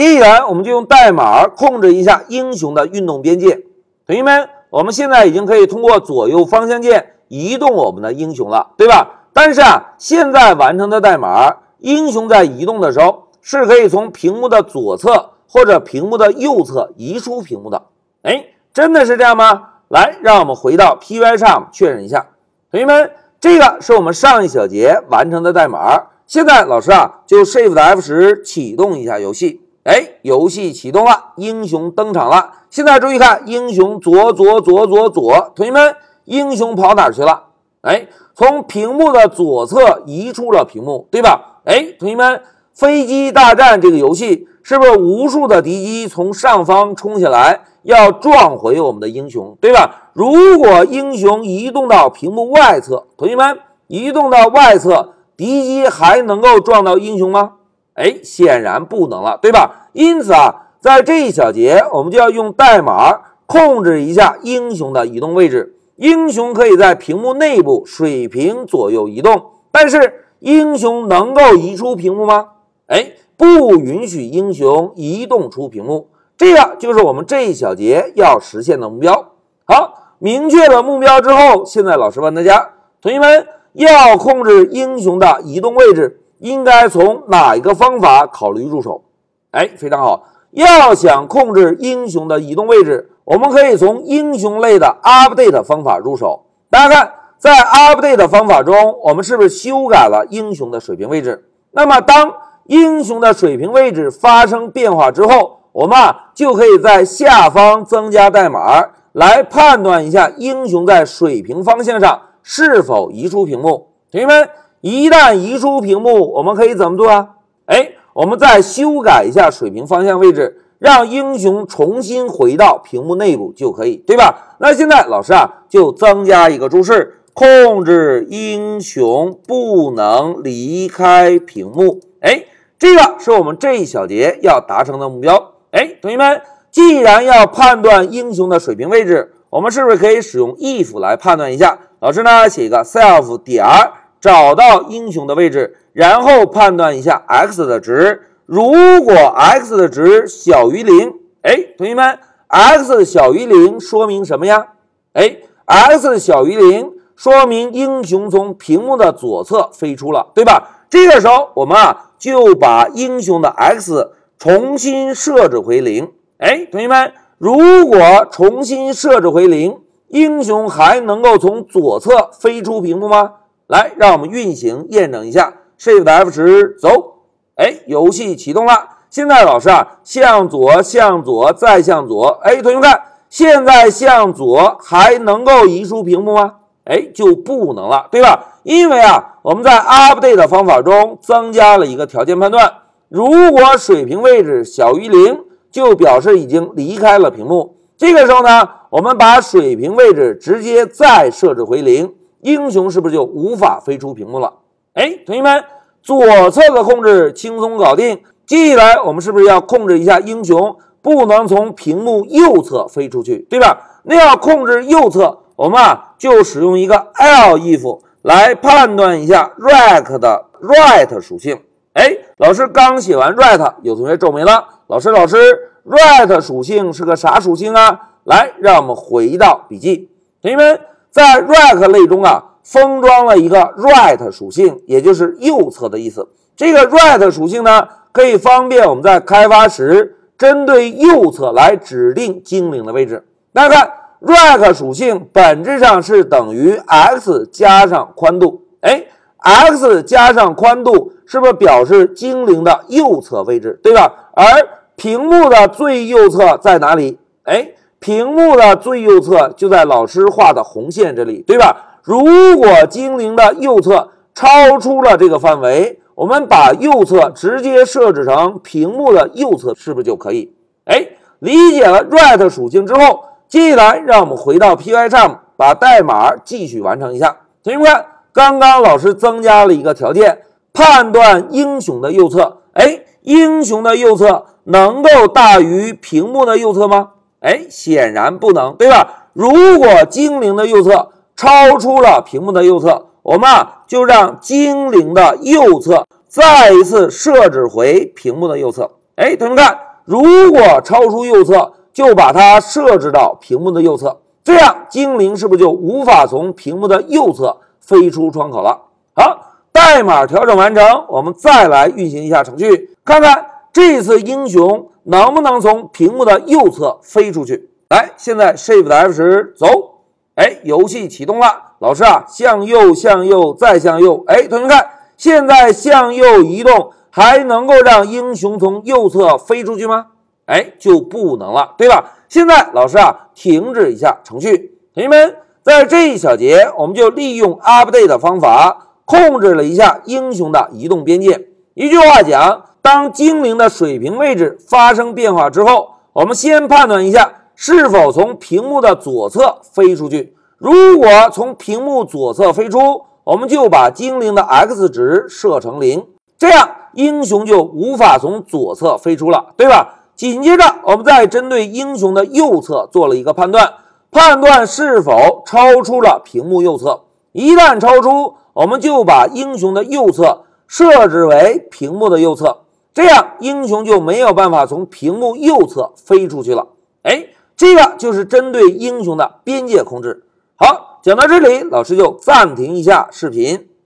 接下来我们就用代码控制一下英雄的运动边界。同学们，我们现在已经可以通过左右方向键移动我们的英雄了，对吧？但是啊，现在完成的代码，英雄在移动的时候是可以从屏幕的左侧或者屏幕的右侧移出屏幕的。哎，真的是这样吗？来，让我们回到 Py 上确认一下。同学们，这个是我们上一小节完成的代码。现在老师啊，就 Shift F 十启动一下游戏。哎，游戏启动了，英雄登场了。现在注意看，英雄左左左左左，同学们，英雄跑哪儿去了？哎，从屏幕的左侧移出了屏幕，对吧？哎，同学们，飞机大战这个游戏是不是无数的敌机从上方冲下来，要撞毁我们的英雄，对吧？如果英雄移动到屏幕外侧，同学们，移动到外侧。敌机还能够撞到英雄吗？哎，显然不能了，对吧？因此啊，在这一小节，我们就要用代码控制一下英雄的移动位置。英雄可以在屏幕内部水平左右移动，但是英雄能够移出屏幕吗？哎，不允许英雄移动出屏幕。这个就是我们这一小节要实现的目标。好，明确了目标之后，现在老师问大家，同学们。要控制英雄的移动位置，应该从哪一个方法考虑入手？哎，非常好。要想控制英雄的移动位置，我们可以从英雄类的 update 方法入手。大家看，在 update 方法中，我们是不是修改了英雄的水平位置？那么，当英雄的水平位置发生变化之后，我们啊就可以在下方增加代码来判断一下英雄在水平方向上。是否移出屏幕？同学们，一旦移出屏幕，我们可以怎么做啊？哎，我们再修改一下水平方向位置，让英雄重新回到屏幕内部就可以，对吧？那现在老师啊，就增加一个注释：控制英雄不能离开屏幕。哎，这个是我们这一小节要达成的目标。哎，同学们，既然要判断英雄的水平位置，我们是不是可以使用 if 来判断一下？老师呢，写一个 self 点找到英雄的位置，然后判断一下 x 的值。如果 x 的值小于零，哎，同学们，x 小于零说明什么呀？哎，x 小于零说明英雄从屏幕的左侧飞出了，对吧？这个时候我们啊就把英雄的 x 重新设置回零。哎，同学们，如果重新设置回零。英雄还能够从左侧飞出屏幕吗？来，让我们运行验证一下。Shift F 十，走。哎，游戏启动了。现在老师啊，向左，向左，再向左。哎，同学们看，现在向左还能够移出屏幕吗？哎，就不能了，对吧？因为啊，我们在 Update 方法中增加了一个条件判断，如果水平位置小于零，就表示已经离开了屏幕。这个时候呢？我们把水平位置直接再设置回零，英雄是不是就无法飞出屏幕了？哎，同学们，左侧的控制轻松搞定。接下来我们是不是要控制一下英雄不能从屏幕右侧飞出去，对吧？那要控制右侧，我们啊就使用一个 elif 来判断一下 right 的 right 属性。哎，老师刚写完 right，有同学皱眉了。老师，老师，right 属性是个啥属性啊？来，让我们回到笔记，同学们，在 right 类中啊，封装了一个 right 属性，也就是右侧的意思。这个 right 属性呢，可以方便我们在开发时针对右侧来指定精灵的位置。大家看，right 属性本质上是等于 x 加上宽度。哎，x 加上宽度是不是表示精灵的右侧位置，对吧？而屏幕的最右侧在哪里？哎。屏幕的最右侧就在老师画的红线这里，对吧？如果精灵的右侧超出了这个范围，我们把右侧直接设置成屏幕的右侧，是不是就可以？哎，理解了 right 属性之后，接下来让我们回到 Pycharm，把代码继续完成一下。同学们，刚刚老师增加了一个条件，判断英雄的右侧。哎，英雄的右侧能够大于屏幕的右侧吗？哎，显然不能，对吧？如果精灵的右侧超出了屏幕的右侧，我们啊就让精灵的右侧再一次设置回屏幕的右侧。哎，同学们看，如果超出右侧，就把它设置到屏幕的右侧，这样精灵是不是就无法从屏幕的右侧飞出窗口了？好，代码调整完成，我们再来运行一下程序，看看这次英雄能不能从屏幕的右侧飞出去。来，现在 Shift F 十走，哎，游戏启动了。老师啊，向右，向右，再向右。哎，同学们看，现在向右移动，还能够让英雄从右侧飞出去吗？哎，就不能了，对吧？现在老师啊，停止一下程序。同学们，在这一小节，我们就利用 update 的方法控制了一下英雄的移动边界。一句话讲，当精灵的水平位置发生变化之后，我们先判断一下是否从屏幕的左侧飞出去。如果从屏幕左侧飞出，我们就把精灵的 x 值设成零，这样英雄就无法从左侧飞出了，对吧？紧接着，我们再针对英雄的右侧做了一个判断，判断是否超出了屏幕右侧。一旦超出，我们就把英雄的右侧设置为屏幕的右侧，这样英雄就没有办法从屏幕右侧飞出去了。哎，这个就是针对英雄的边界控制。好，讲到这里，老师就暂停一下视频。